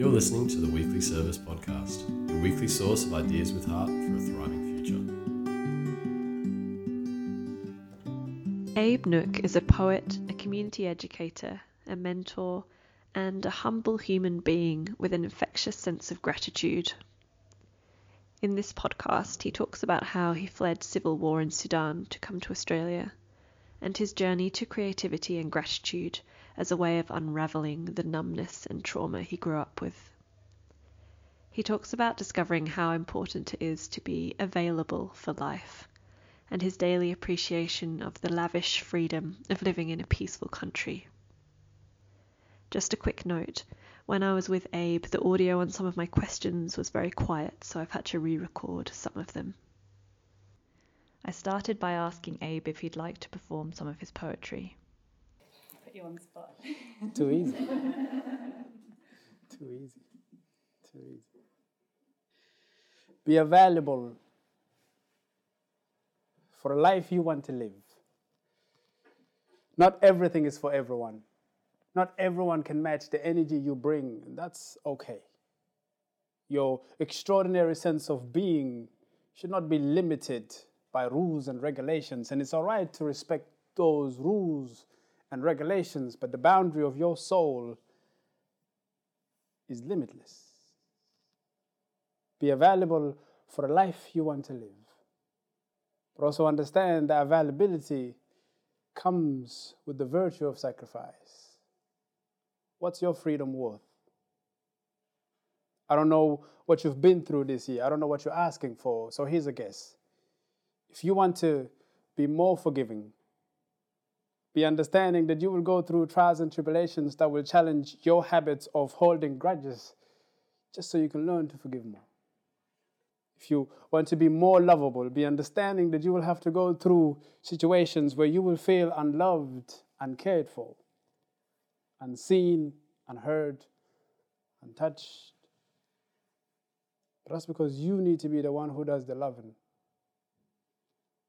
You're listening to the Weekly Service Podcast, your weekly source of ideas with heart for a thriving future. Abe Nouk is a poet, a community educator, a mentor, and a humble human being with an infectious sense of gratitude. In this podcast, he talks about how he fled civil war in Sudan to come to Australia and his journey to creativity and gratitude as a way of unraveling the numbness and trauma he grew up with. He talks about discovering how important it is to be available for life and his daily appreciation of the lavish freedom of living in a peaceful country. Just a quick note when I was with Abe, the audio on some of my questions was very quiet, so I've had to re record some of them. I started by asking Abe if he'd like to perform some of his poetry put you on the spot. Too easy. Too easy. Too easy. Be available for a life you want to live. Not everything is for everyone. Not everyone can match the energy you bring, and that's okay. Your extraordinary sense of being should not be limited by rules and regulations, and it's all right to respect those rules and regulations, but the boundary of your soul is limitless. Be available for a life you want to live. But also understand that availability comes with the virtue of sacrifice. What's your freedom worth? I don't know what you've been through this year. I don't know what you're asking for. So here's a guess. If you want to be more forgiving, be understanding that you will go through trials and tribulations that will challenge your habits of holding grudges just so you can learn to forgive more. If you want to be more lovable, be understanding that you will have to go through situations where you will feel unloved, uncared for, unseen, unheard, untouched. But that's because you need to be the one who does the loving.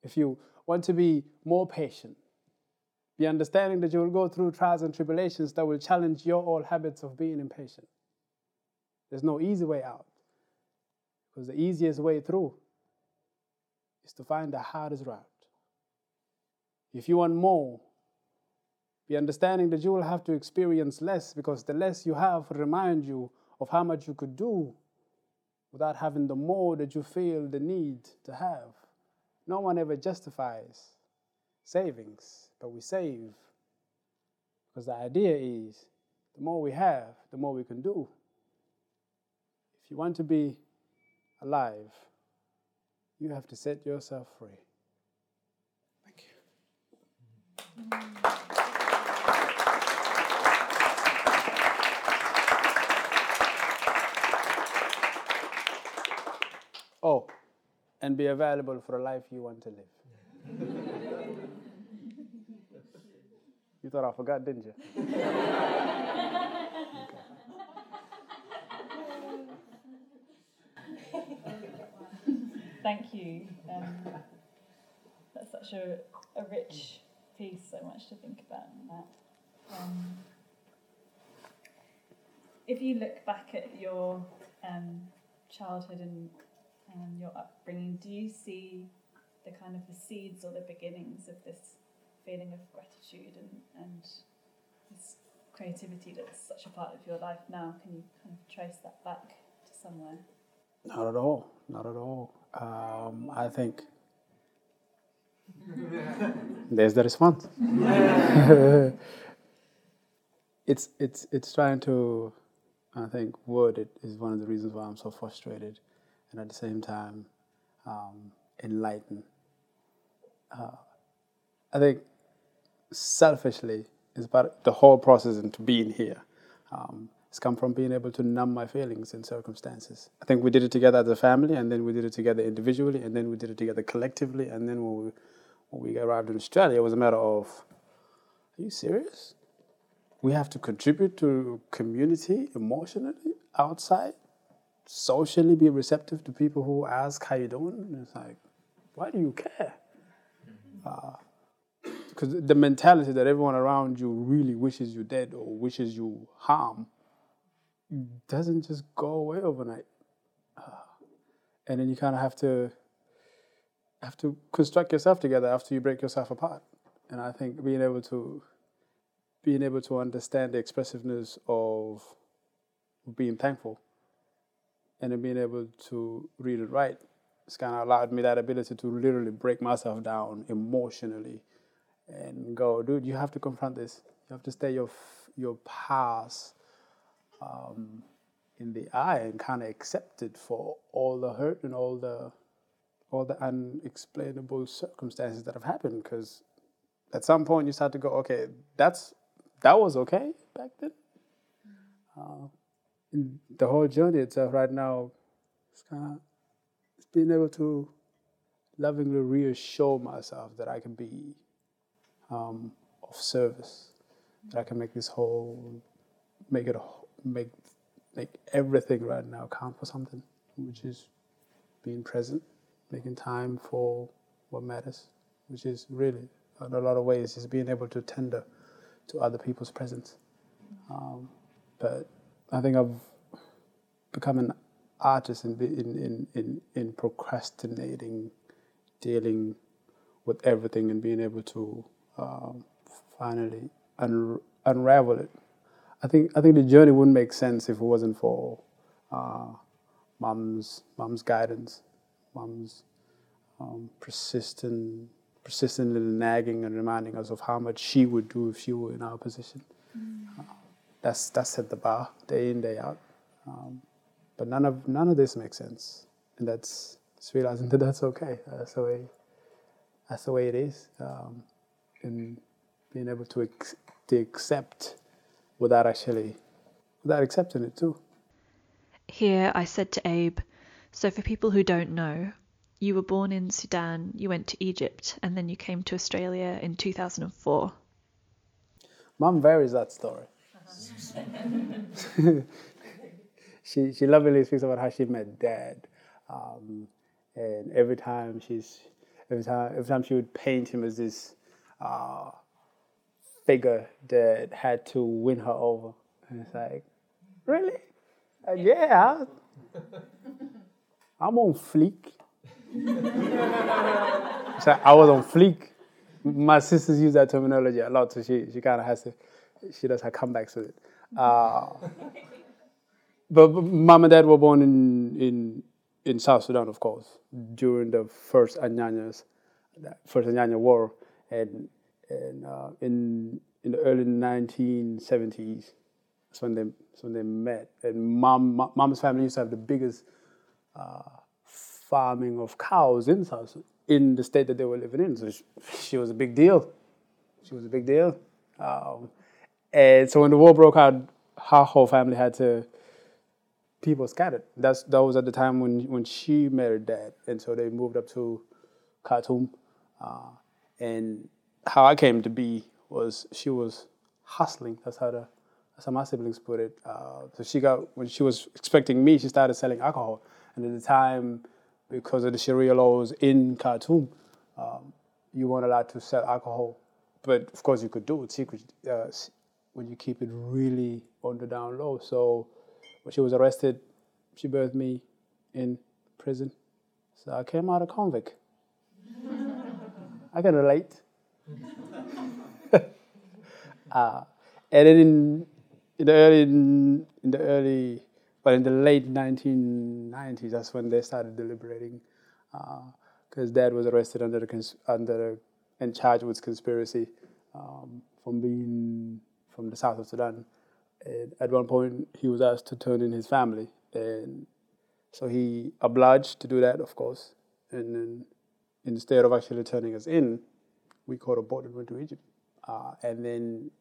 If you want to be more patient, be understanding that you will go through trials and tribulations that will challenge your old habits of being impatient. There's no easy way out. Because the easiest way through is to find the hardest route. If you want more, be understanding that you will have to experience less because the less you have will remind you of how much you could do without having the more that you feel the need to have. No one ever justifies savings but we save. Because the idea is the more we have, the more we can do. If you want to be alive, you have to set yourself free. Thank you. Oh, and be available for a life you want to live. You thought I forgot, didn't you? Thank you. Um, that's such a, a rich piece, so much to think about in that. Um, if you look back at your um, childhood and, and your upbringing, do you see the kind of the seeds or the beginnings of this feeling of gratitude and, and this creativity that's such a part of your life now? Can you kind of trace that back to somewhere? Not at all. Not at all. Um, I think there's the response. it's it's it's trying to, I think, word it is one of the reasons why I'm so frustrated, and at the same time, um, enlightened. Uh, I think selfishly is about the whole process into being here. Um, it's come from being able to numb my feelings in circumstances. I think we did it together as a family, and then we did it together individually, and then we did it together collectively, and then when we, when we arrived in Australia, it was a matter of, are you serious? We have to contribute to community emotionally outside, socially be receptive to people who ask how you doing. And it's like, why do you care? Uh, because the mentality that everyone around you really wishes you dead or wishes you harm doesn't just go away overnight. Uh, and then you kind of have to have to construct yourself together after you break yourself apart. And I think being able to being able to understand the expressiveness of being thankful and then being able to read and write, it's kind of allowed me that ability to literally break myself down emotionally and go dude you have to confront this. You have to stay your your past um, in the eye and kind of accept it for all the hurt and all the all the unexplainable circumstances that have happened. Because at some point you start to go okay that's that was okay back then. Uh, the whole journey itself right now it's kind of it's being able to lovingly reassure myself that i can be um, of service that i can make this whole make it make make everything right now count for something which is being present making time for what matters, which is really, in a lot of ways, is being able to tender to other people's presence. Um, but I think I've become an artist in, in, in, in, procrastinating, dealing with everything, and being able to um, finally un- unravel it. I think I think the journey wouldn't make sense if it wasn't for uh, mom's mom's guidance mom's um, persistent, persistently nagging and reminding us of how much she would do if she were in our position. That's that's set the bar day in day out. Um, but none of none of this makes sense, and that's just realizing that that's okay. That's the way. That's the way it is, um, and being able to ex- to accept without actually without accepting it too. Here, I said to Abe, so, for people who don't know, you were born in Sudan, you went to Egypt, and then you came to Australia in 2004. Mum varies that story. She, she lovingly speaks about how she met dad. Um, and every time she's every time every time she would paint him as this uh, figure that had to win her over. And it's like, really? Uh, yeah. I'm on fleek. so I was on fleek. My sisters use that terminology a lot, so she, she kind of has to, she does her comebacks with it. Uh, but, mom and dad were born in, in, in South Sudan, of course, during the first Anyanyas, first Anyanya War, and, and uh, in, in the early 1970s, that's when they, that's when they met. And mom, mom's family used to have the biggest uh, farming of cows in South in the state that they were living in. So she, she was a big deal. She was a big deal. Um, and so when the war broke out, her whole family had to people scattered. That's that was at the time when when she married dad, and so they moved up to Khartoum. Uh, and how I came to be was she was hustling. That's how the that's how my siblings put it. Uh, so she got when she was expecting me, she started selling alcohol. And at the time, because of the Sharia laws in Khartoum, um, you weren't allowed to sell alcohol. But of course, you could do it secret uh, when you keep it really on the down low. So when she was arrested, she birthed me in prison. So I came out a convict. I can relate. uh, and then in, in the early in the early but in the late 1990s, that's when they started deliberating, because uh, Dad was arrested under the cons- under and charged with conspiracy um, from being the south of Sudan. And at one point, he was asked to turn in his family, and so he obliged to do that, of course. And then, instead of actually turning us in, we caught a boat and went to Egypt. Uh, and then,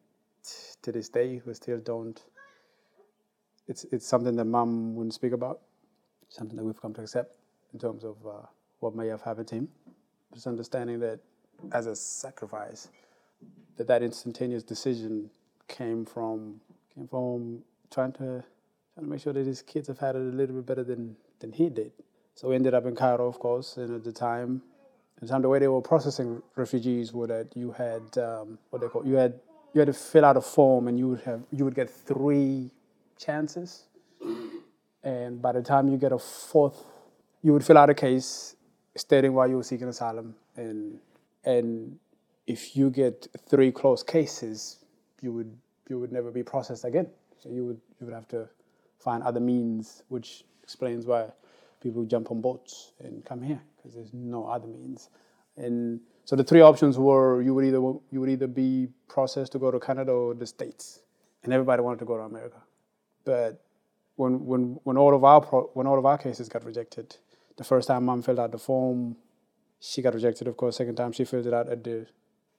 t- to this day, we still don't it's it's something that mom wouldn't speak about, something that we've come to accept in terms of uh, what may have happened to him. Just understanding that as a sacrifice, that that instantaneous decision came from came from trying to trying to make sure that his kids have had it a little bit better than than he did. So we ended up in Cairo, of course, and at the time, at the time the way they were processing refugees were that you had um, what they call you had you had to fill out a form and you would have you would get three chances And by the time you get a fourth, you would fill out a case stating why you were seeking asylum. And and if you get three closed cases, you would you would never be processed again. So you would you would have to find other means, which explains why people jump on boats and come here because there's no other means. And so the three options were you would either you would either be processed to go to Canada or the States, and everybody wanted to go to America. But when when when all of our pro, when all of our cases got rejected, the first time mom filled out the form, she got rejected. Of course, second time she filled it out at the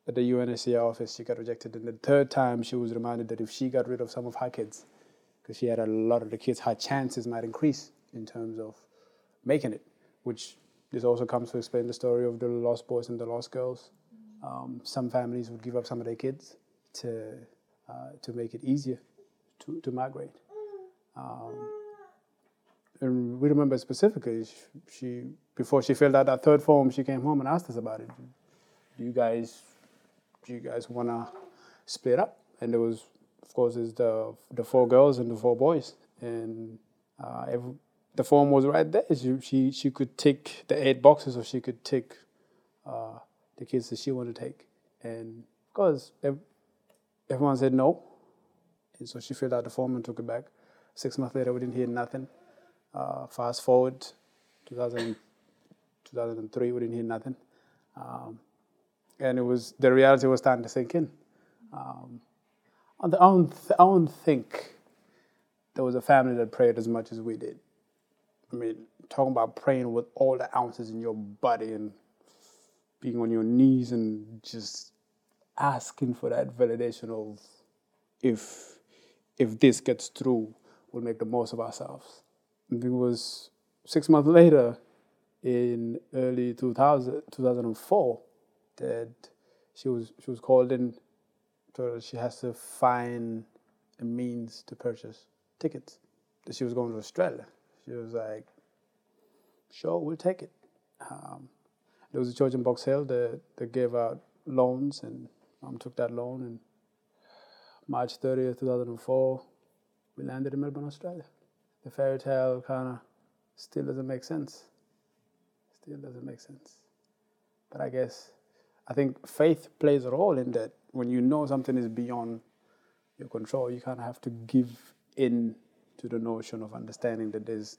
at the UNHCR office, she got rejected. And the third time, she was reminded that if she got rid of some of her kids, because she had a lot of the kids, her chances might increase in terms of making it, which this also comes to explain the story of the lost boys and the lost girls. Um, some families would give up some of their kids to uh, to make it easier to, to migrate. Um, and we remember specifically, she, she before she filled out that third form, she came home and asked us about it. Do you guys do you guys want to split up? And there was, of course, is the the four girls and the four boys, and uh, every, the form was right there. She, she she could tick the eight boxes, or she could tick uh, the kids that she wanted to take. And of course, everyone said no, and so she filled out the form and took it back. Six months later, we didn't hear nothing. Uh, fast forward, 2000, 2003, we didn't hear nothing. Um, and it was the reality was starting to sink in. Um, I don't, I don't think there was a family that prayed as much as we did. I mean, talking about praying with all the ounces in your body and being on your knees and just asking for that validation of if if this gets through, we'll make the most of ourselves. And it was six months later, in early 2000, 2004, that she was she was called in so she has to find a means to purchase tickets. That she was going to Australia. She was like, "Sure, we'll take it." Um, there was a church in Box Hill that, that gave out loans, and mom took that loan. And March 30th, 2004, we landed in Melbourne, Australia. The fairy tale kind of still doesn't make sense. Still doesn't make sense. But I guess I think faith plays a role in that. When you know something is beyond your control, you kind of have to give in to the notion of understanding that there's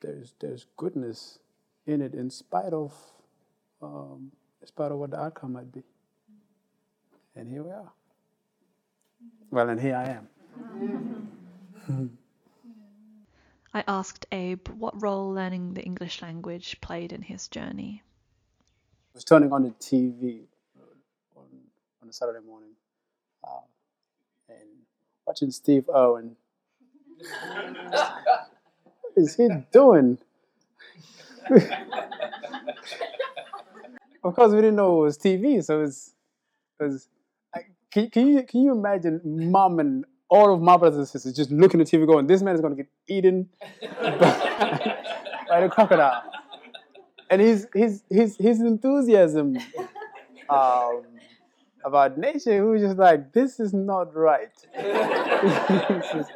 there's there's goodness in it in spite of um, in spite of what the outcome might be. And here we are. Well, and here I am. I asked Abe what role learning the English language played in his journey was turning on the TV on, on a Saturday morning uh, and watching Steve Irwin. what is he doing? of course, we didn't know it was TV, so it's. It was can, can, you, can you imagine mom and all of my brothers and sisters just looking at TV going, this man is going to get eaten by, by the crocodile? And his his his his enthusiasm um, about nature, he was just like, "This is not right."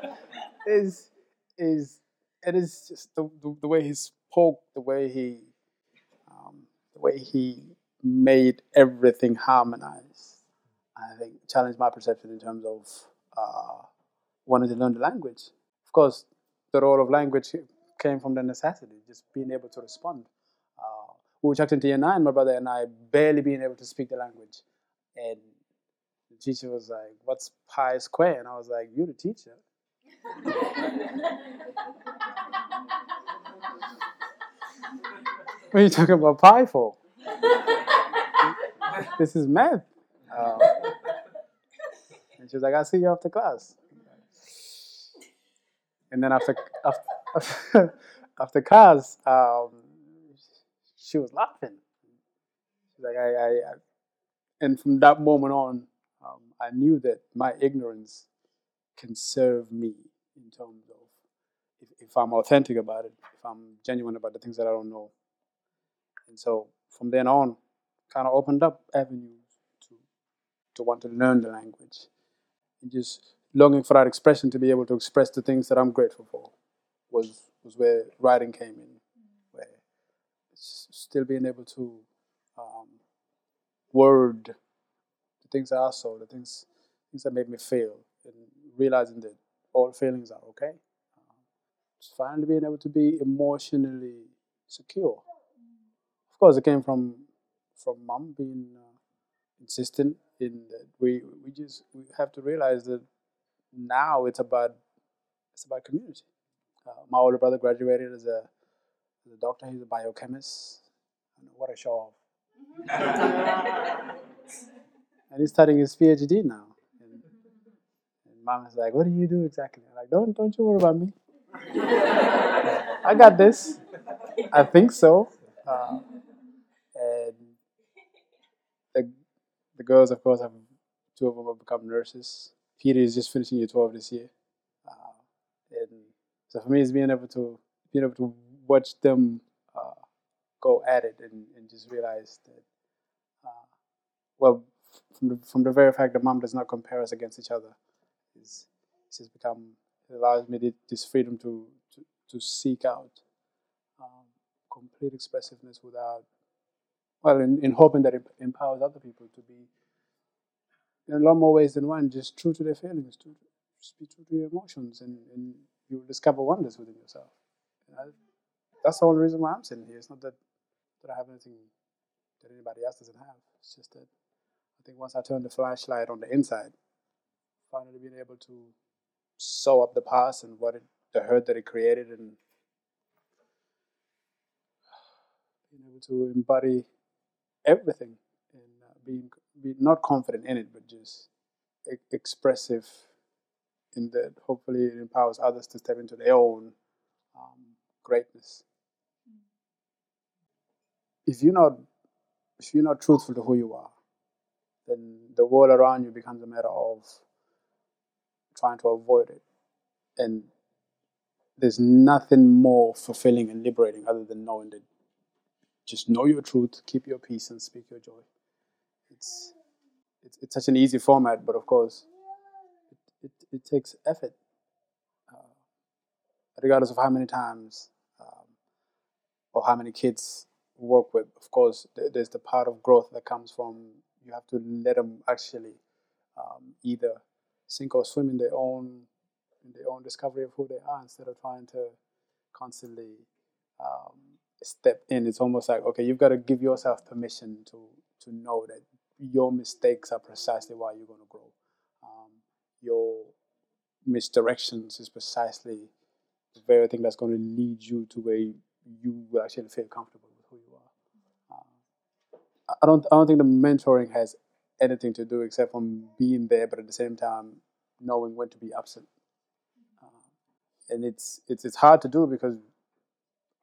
is is it is just the, the, the, way he spoke, the way he um, the way he made everything harmonize. I think challenged my perception in terms of uh, wanting to learn the language. Of course, the role of language came from the necessity, just being able to respond we were chucked into year nine, my brother and I, barely being able to speak the language. And the teacher was like, What's pi square? And I was like, You're the teacher. what are you talking about pi for? this is math. Um, and she was like, I'll see you after class. And then after after, after class, um, she was laughing. She's like, I, I, I, and from that moment on, um, I knew that my ignorance can serve me in terms of if, if I'm authentic about it, if I'm genuine about the things that I don't know. And so from then on, kind of opened up avenues to to want to learn the language, and just longing for that expression to be able to express the things that I'm grateful for was was where writing came in, still being able to um, word the things I saw, the things things that made me feel, and realizing that all feelings are okay. Um, finally being able to be emotionally secure. Of course, it came from from mom being uh, insistent in that we we just we have to realize that now it's about it's about community. Uh, my older brother graduated as a a doctor. He's a biochemist. And what a show off! and he's studying his PhD now. And, and mom is like, "What do you do exactly?" I'm like, "Don't don't you worry about me. I got this. I think so." Uh, and the the girls, of course, have two of them have become nurses. Peter is just finishing year twelve this year, uh, and so for me, it's being able to being able to watch them uh, go at it and, and just realize that, uh, well, from the, from the very fact that mom does not compare us against each other, is it's just become it allows me this freedom to, to to seek out um, complete expressiveness without well, in, in hoping that it empowers other people to be in a lot more ways than one, just true to their feelings, to just be true to your emotions, and, and you will discover wonders within yourself. That's the only reason why I'm sitting here. It's not that, that I have anything that anybody else doesn't have. It's just that I think once I turn the flashlight on the inside, finally being able to sew up the past and what it, the hurt that it created, and being able to embody everything and uh, being be not confident in it, but just e- expressive in that hopefully it empowers others to step into their own um, greatness. If you're not if you're not truthful to who you are, then the world around you becomes a matter of trying to avoid it. And there's nothing more fulfilling and liberating other than knowing that just know your truth, keep your peace, and speak your joy. It's it's, it's such an easy format, but of course, it, it, it takes effort. Uh, regardless of how many times um, or how many kids work with, of course, there's the part of growth that comes from you have to let them actually um, either sink or swim in their own in their own discovery of who they are instead of trying to constantly um, step in. It's almost like okay, you've got to give yourself permission to to know that your mistakes are precisely why you're going to grow. Um, your misdirections is precisely the very thing that's going to lead you to where you, you will actually feel comfortable with who you are. Um, I don't. I don't think the mentoring has anything to do except from being there, but at the same time knowing when to be absent. Uh, and it's it's it's hard to do because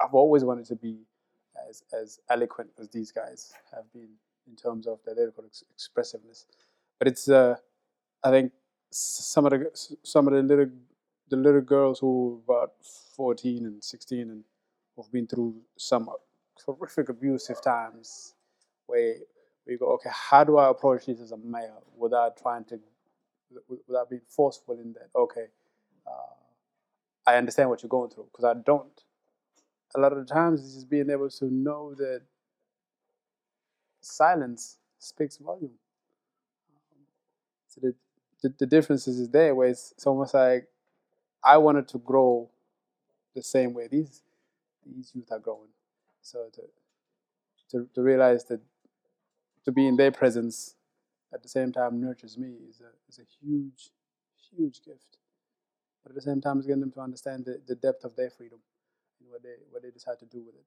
I've always wanted to be as as eloquent as these guys have been in terms of their lyrical ex- expressiveness. But it's uh, I think some of the some of the little the little girls who are about fourteen and sixteen and who've been through some horrific abusive times, where you go, okay, how do I approach this as a male without trying to without being forceful in that? Okay, uh, I understand what you're going through because I don't. A lot of the times, it's just being able to know that silence speaks volume. So the, the, the difference is there where it's, it's almost like I wanted to grow the same way these these youth are growing. So to, to, to realize that to be in their presence at the same time nurtures me is a, is a huge, huge gift. But at the same time, it's getting them to understand the, the depth of their freedom and what they, what they decide to do with it.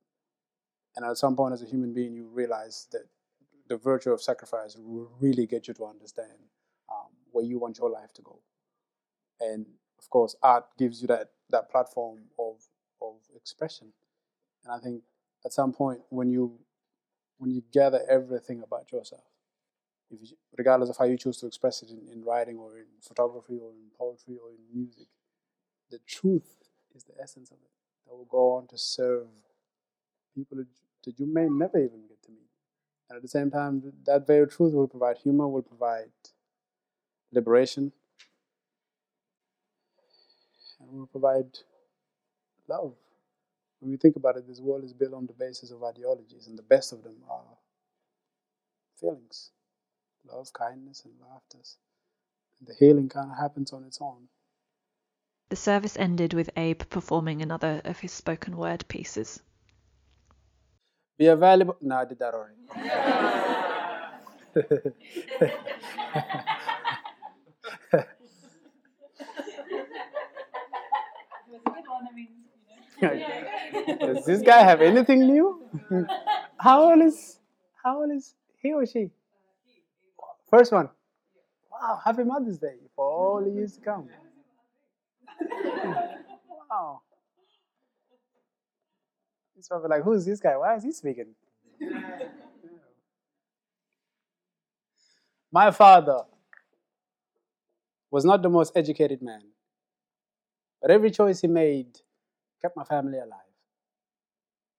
And at some point, as a human being, you realize that the virtue of sacrifice will really get you to understand um, where you want your life to go. And of course, art gives you that, that platform of, of expression. And I think at some point, when you when you gather everything about yourself, you, regardless of how you choose to express it in, in writing or in photography or in poetry or in music, the truth is the essence of it that will go on to serve people that, that you may never even get to meet. And at the same time, that very truth will provide humor, will provide liberation, and will provide love when we think about it, this world is built on the basis of ideologies, and the best of them are feelings love, kindness, and laughter. And the healing kind of happens on its own. The service ended with Abe performing another of his spoken word pieces. Be available. No, I did that already. Does this guy have anything new? how old is how old is he or she? First one. Wow, happy Mother's Day for all the years to come. wow. He's probably like, who's this guy? Why is he speaking? My father was not the most educated man, but every choice he made kept my family alive.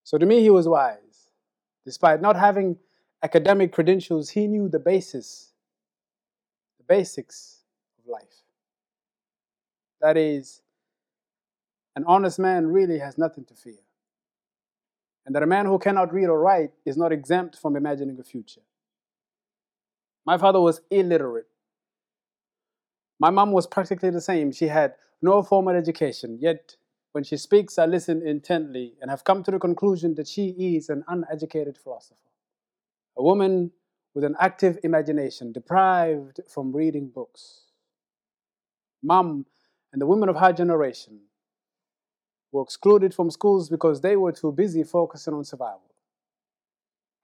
So to me, he was wise. Despite not having academic credentials, he knew the basis, the basics of life. That is, an honest man really has nothing to fear. And that a man who cannot read or write is not exempt from imagining a future. My father was illiterate. My mom was practically the same. She had no formal education, yet when she speaks, I listen intently and have come to the conclusion that she is an uneducated philosopher. A woman with an active imagination, deprived from reading books. Mom and the women of her generation were excluded from schools because they were too busy focusing on survival.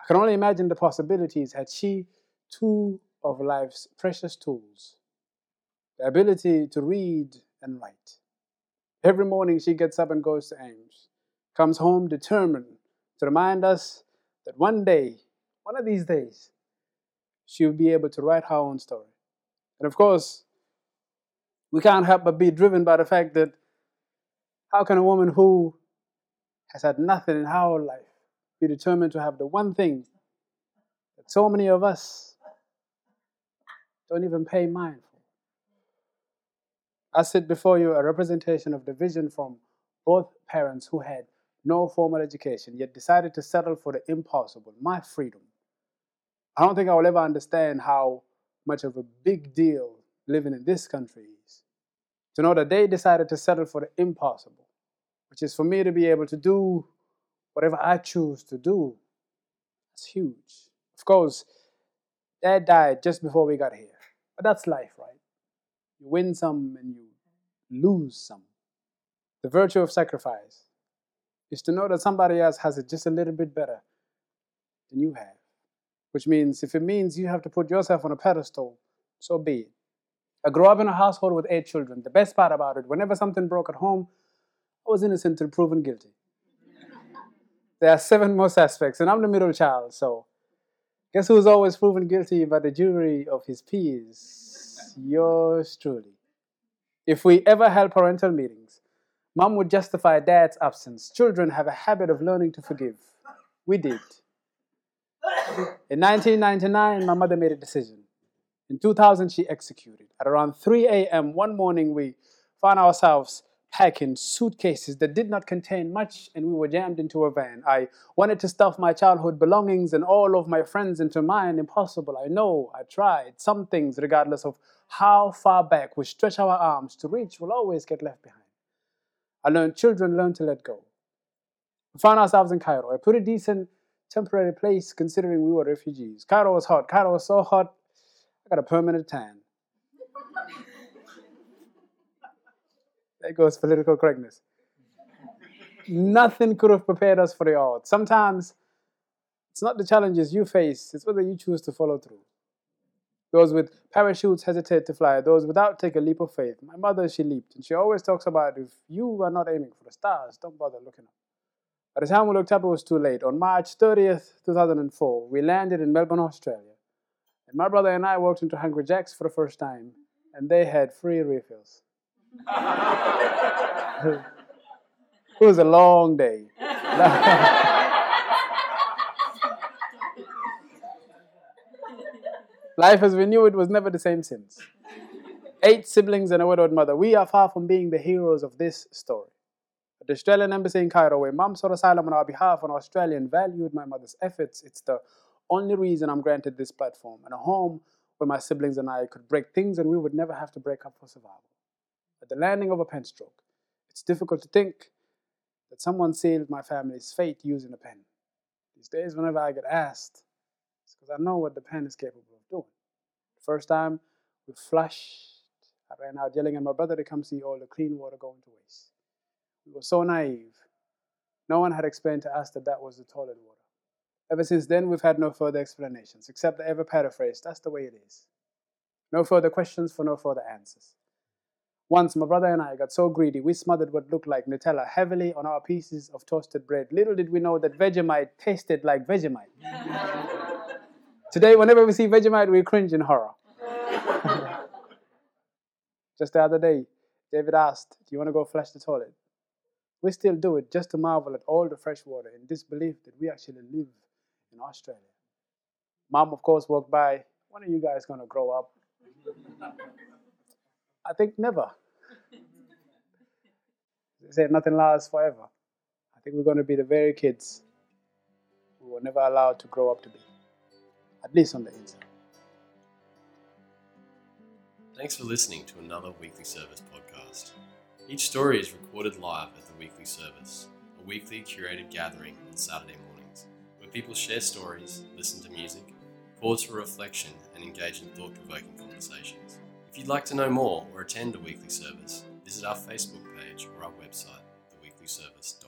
I can only imagine the possibilities had she two of life's precious tools the ability to read and write. Every morning she gets up and goes to Ames, comes home determined to remind us that one day, one of these days, she will be able to write her own story. And of course, we can't help but be driven by the fact that how can a woman who has had nothing in her whole life be determined to have the one thing that so many of us don't even pay mind? I sit before you a representation of the vision from both parents who had no formal education yet decided to settle for the impossible, my freedom. I don't think I will ever understand how much of a big deal living in this country is. To know that they decided to settle for the impossible, which is for me to be able to do whatever I choose to do. it's huge. Of course, dad died just before we got here. But that's life, right? You win some and you lose some. The virtue of sacrifice is to know that somebody else has it just a little bit better than you have. Which means if it means you have to put yourself on a pedestal, so be it. I grew up in a household with eight children. The best part about it, whenever something broke at home, I was innocent until proven guilty. there are seven more suspects, and I'm the middle child, so guess who's always proven guilty by the jury of his peers? Yours truly. If we ever held parental meetings, mom would justify dad's absence. Children have a habit of learning to forgive. We did. In 1999, my mother made a decision. In 2000, she executed. At around 3 a.m. one morning, we found ourselves packing suitcases that did not contain much, and we were jammed into a van. I wanted to stuff my childhood belongings and all of my friends into mine. Impossible. I know. I tried. Some things, regardless of how far back we stretch our arms to reach, will always get left behind. I learned children learn to let go. We found ourselves in Cairo, a pretty decent temporary place considering we were refugees. Cairo was hot. Cairo was so hot, I got a permanent tan. There goes political correctness. Nothing could have prepared us for the odds. Sometimes it's not the challenges you face, it's whether you choose to follow through. Those with parachutes hesitate to fly, those without take a leap of faith. My mother, she leaped, and she always talks about if you are not aiming for the stars, don't bother looking up. By the time we looked up, it was too late. On March 30th, 2004, we landed in Melbourne, Australia. And my brother and I walked into Hungry Jack's for the first time, and they had free refills. It was a long day. Life as we knew it was never the same since. Eight siblings and a widowed mother. We are far from being the heroes of this story. At the Australian Embassy in Cairo, where mum sought asylum on our behalf, an Australian valued my mother's efforts. It's the only reason I'm granted this platform and a home where my siblings and I could break things and we would never have to break up for survival. At the landing of a pen stroke, it's difficult to think that someone sealed my family's fate using a pen. These days, whenever I get asked, it's because I know what the pen is capable of doing. The first time we flushed, I ran out yelling at my brother to come see all the clean water going to waste. We were so naive. No one had explained to us that that was the toilet water. Ever since then, we've had no further explanations, except the ever paraphrase that's the way it is. No further questions for no further answers. Once, my brother and I got so greedy, we smothered what looked like Nutella heavily on our pieces of toasted bread. Little did we know that Vegemite tasted like Vegemite. Today, whenever we see Vegemite, we cringe in horror. just the other day, David asked, Do you want to go flush the toilet? We still do it just to marvel at all the fresh water in disbelief that we actually live in Australia. Mom, of course, walked by. When are you guys going to grow up? I think never. They say nothing lasts forever. I think we're going to be the very kids who were never allowed to grow up to be, at least on the inside. Thanks for listening to another weekly service podcast. Each story is recorded live at the weekly service, a weekly curated gathering on Saturday mornings, where people share stories, listen to music, pause for reflection, and engage in thought provoking conversations. If you'd like to know more or attend a weekly service, visit our Facebook page or our website, theweeklyservice.com.